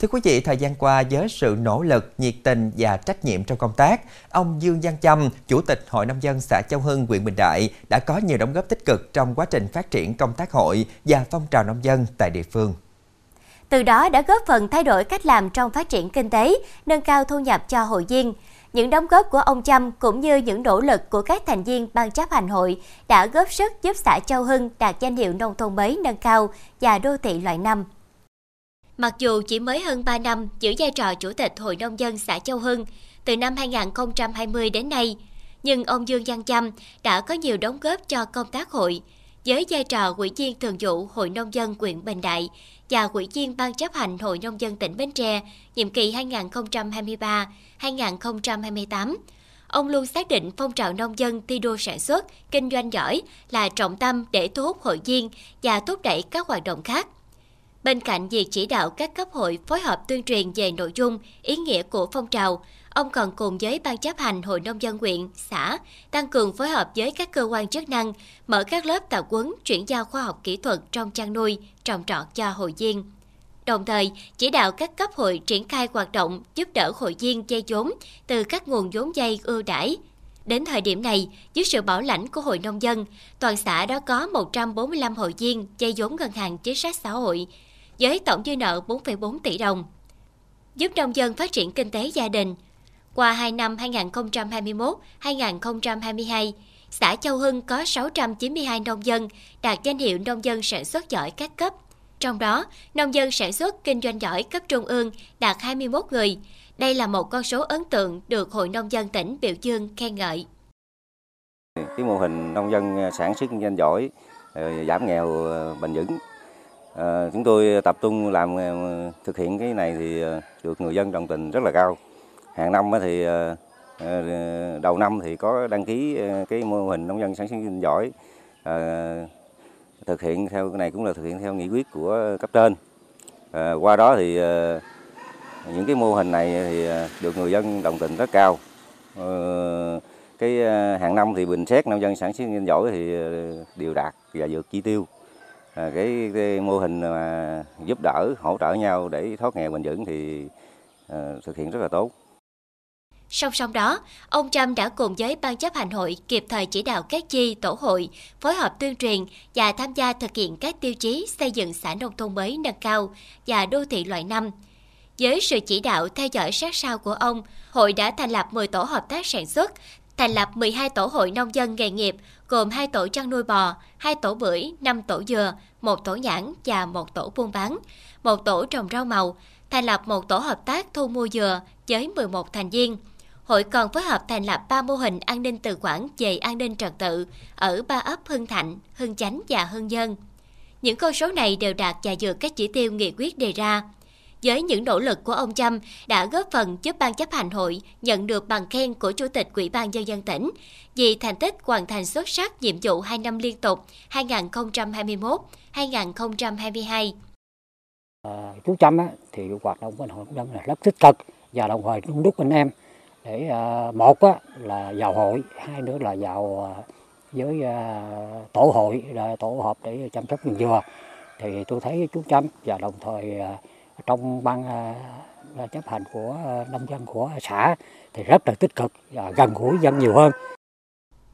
Thưa quý vị, thời gian qua với sự nỗ lực, nhiệt tình và trách nhiệm trong công tác, ông Dương Văn Châm, Chủ tịch Hội Nông dân xã Châu Hưng, huyện Bình Đại đã có nhiều đóng góp tích cực trong quá trình phát triển công tác hội và phong trào nông dân tại địa phương. Từ đó đã góp phần thay đổi cách làm trong phát triển kinh tế, nâng cao thu nhập cho hội viên. Những đóng góp của ông Châm cũng như những nỗ lực của các thành viên ban chấp hành hội đã góp sức giúp xã Châu Hưng đạt danh hiệu nông thôn mới nâng cao và đô thị loại năm. Mặc dù chỉ mới hơn 3 năm giữ vai trò chủ tịch Hội Nông dân xã Châu Hưng, từ năm 2020 đến nay, nhưng ông Dương Văn Chăm đã có nhiều đóng góp cho công tác hội, với vai trò ủy viên thường vụ Hội Nông dân huyện Bình Đại và ủy viên ban chấp hành Hội Nông dân tỉnh Bến Tre nhiệm kỳ 2023-2028. Ông luôn xác định phong trào nông dân thi đua sản xuất, kinh doanh giỏi là trọng tâm để thu hút hội viên và thúc đẩy các hoạt động khác. Bên cạnh việc chỉ đạo các cấp hội phối hợp tuyên truyền về nội dung, ý nghĩa của phong trào, ông còn cùng với Ban chấp hành Hội Nông dân huyện, xã tăng cường phối hợp với các cơ quan chức năng, mở các lớp tập huấn chuyển giao khoa học kỹ thuật trong chăn nuôi, trồng trọt cho hội viên. Đồng thời, chỉ đạo các cấp hội triển khai hoạt động giúp đỡ hội viên dây vốn từ các nguồn vốn dây ưu đãi. Đến thời điểm này, dưới sự bảo lãnh của Hội Nông dân, toàn xã đã có 145 hội viên dây vốn ngân hàng chính sách xã hội, với tổng dư nợ 4,4 tỷ đồng, giúp nông dân phát triển kinh tế gia đình. Qua 2 năm 2021-2022, xã Châu Hưng có 692 nông dân đạt danh hiệu nông dân sản xuất giỏi các cấp. Trong đó, nông dân sản xuất kinh doanh giỏi cấp trung ương đạt 21 người. Đây là một con số ấn tượng được Hội Nông dân tỉnh biểu dương khen ngợi. Cái mô hình nông dân sản xuất kinh doanh giỏi, giảm nghèo bền vững À, chúng tôi tập trung làm ờ, thực hiện cái này thì ờ, được người dân đồng tình rất là cao. Hàng năm thì đầu năm thì có đăng ký cái mô hình nông dân sản xuất kinh giỏi. À, thực hiện theo cái này cũng là thực hiện theo nghị quyết của cấp trên. À, qua đó thì những cái mô hình này thì được người dân đồng tình rất cao. À, cái hàng năm thì bình xét nông dân sản xuất kinh giỏi thì đều đạt và vượt chỉ tiêu. À, cái, cái mô hình mà giúp đỡ hỗ trợ nhau để thoát nghèo bền vững thì uh, thực hiện rất là tốt. Song song đó, ông Trâm đã cùng với ban chấp hành hội kịp thời chỉ đạo các chi, tổ hội, phối hợp tuyên truyền và tham gia thực hiện các tiêu chí xây dựng xã nông thôn mới nâng cao và đô thị loại năm. Với sự chỉ đạo theo dõi sát sao của ông, hội đã thành lập 10 tổ hợp tác sản xuất, thành lập 12 tổ hội nông dân nghề nghiệp gồm 2 tổ chăn nuôi bò, 2 tổ bưởi, 5 tổ dừa, 1 tổ nhãn và 1 tổ buôn bán, 1 tổ trồng rau màu, thành lập 1 tổ hợp tác thu mua dừa với 11 thành viên. Hội còn phối hợp thành lập 3 mô hình an ninh tự quản về an ninh trật tự ở ba ấp Hưng Thạnh, Hưng Chánh và Hưng Dân. Những con số này đều đạt và vượt các chỉ tiêu nghị quyết đề ra với những nỗ lực của ông Trâm đã góp phần giúp ban chấp hành hội nhận được bằng khen của Chủ tịch Ủy ban Nhân dân tỉnh vì thành tích hoàn thành xuất sắc nhiệm vụ 2 năm liên tục 2021-2022. À, ờ, chú Trâm á, thì hoạt động của hội cũng dân là rất tích cực và đồng thời đông đúc anh em để à, một á, là vào hội hai nữa là vào à, với à, tổ hội là tổ họp để chăm sóc vườn dừa thì tôi thấy chú Trâm và đồng thời à, trong ban à, chấp hành của à, nông dân của xã thì rất là tích cực và gần gũi dân nhiều hơn.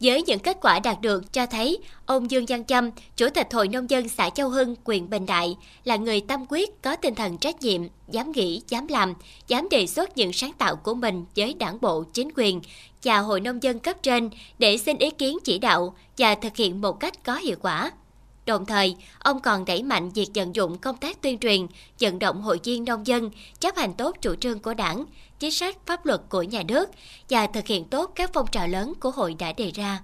Với những kết quả đạt được cho thấy, ông Dương Văn Châm, Chủ tịch Hội Nông dân xã Châu Hưng, huyện Bình Đại, là người tâm quyết, có tinh thần trách nhiệm, dám nghĩ, dám làm, dám đề xuất những sáng tạo của mình với đảng bộ, chính quyền và Hội Nông dân cấp trên để xin ý kiến chỉ đạo và thực hiện một cách có hiệu quả. Đồng thời, ông còn đẩy mạnh việc vận dụng công tác tuyên truyền, vận động hội viên nông dân chấp hành tốt chủ trương của đảng, chính sách pháp luật của nhà nước và thực hiện tốt các phong trào lớn của hội đã đề ra.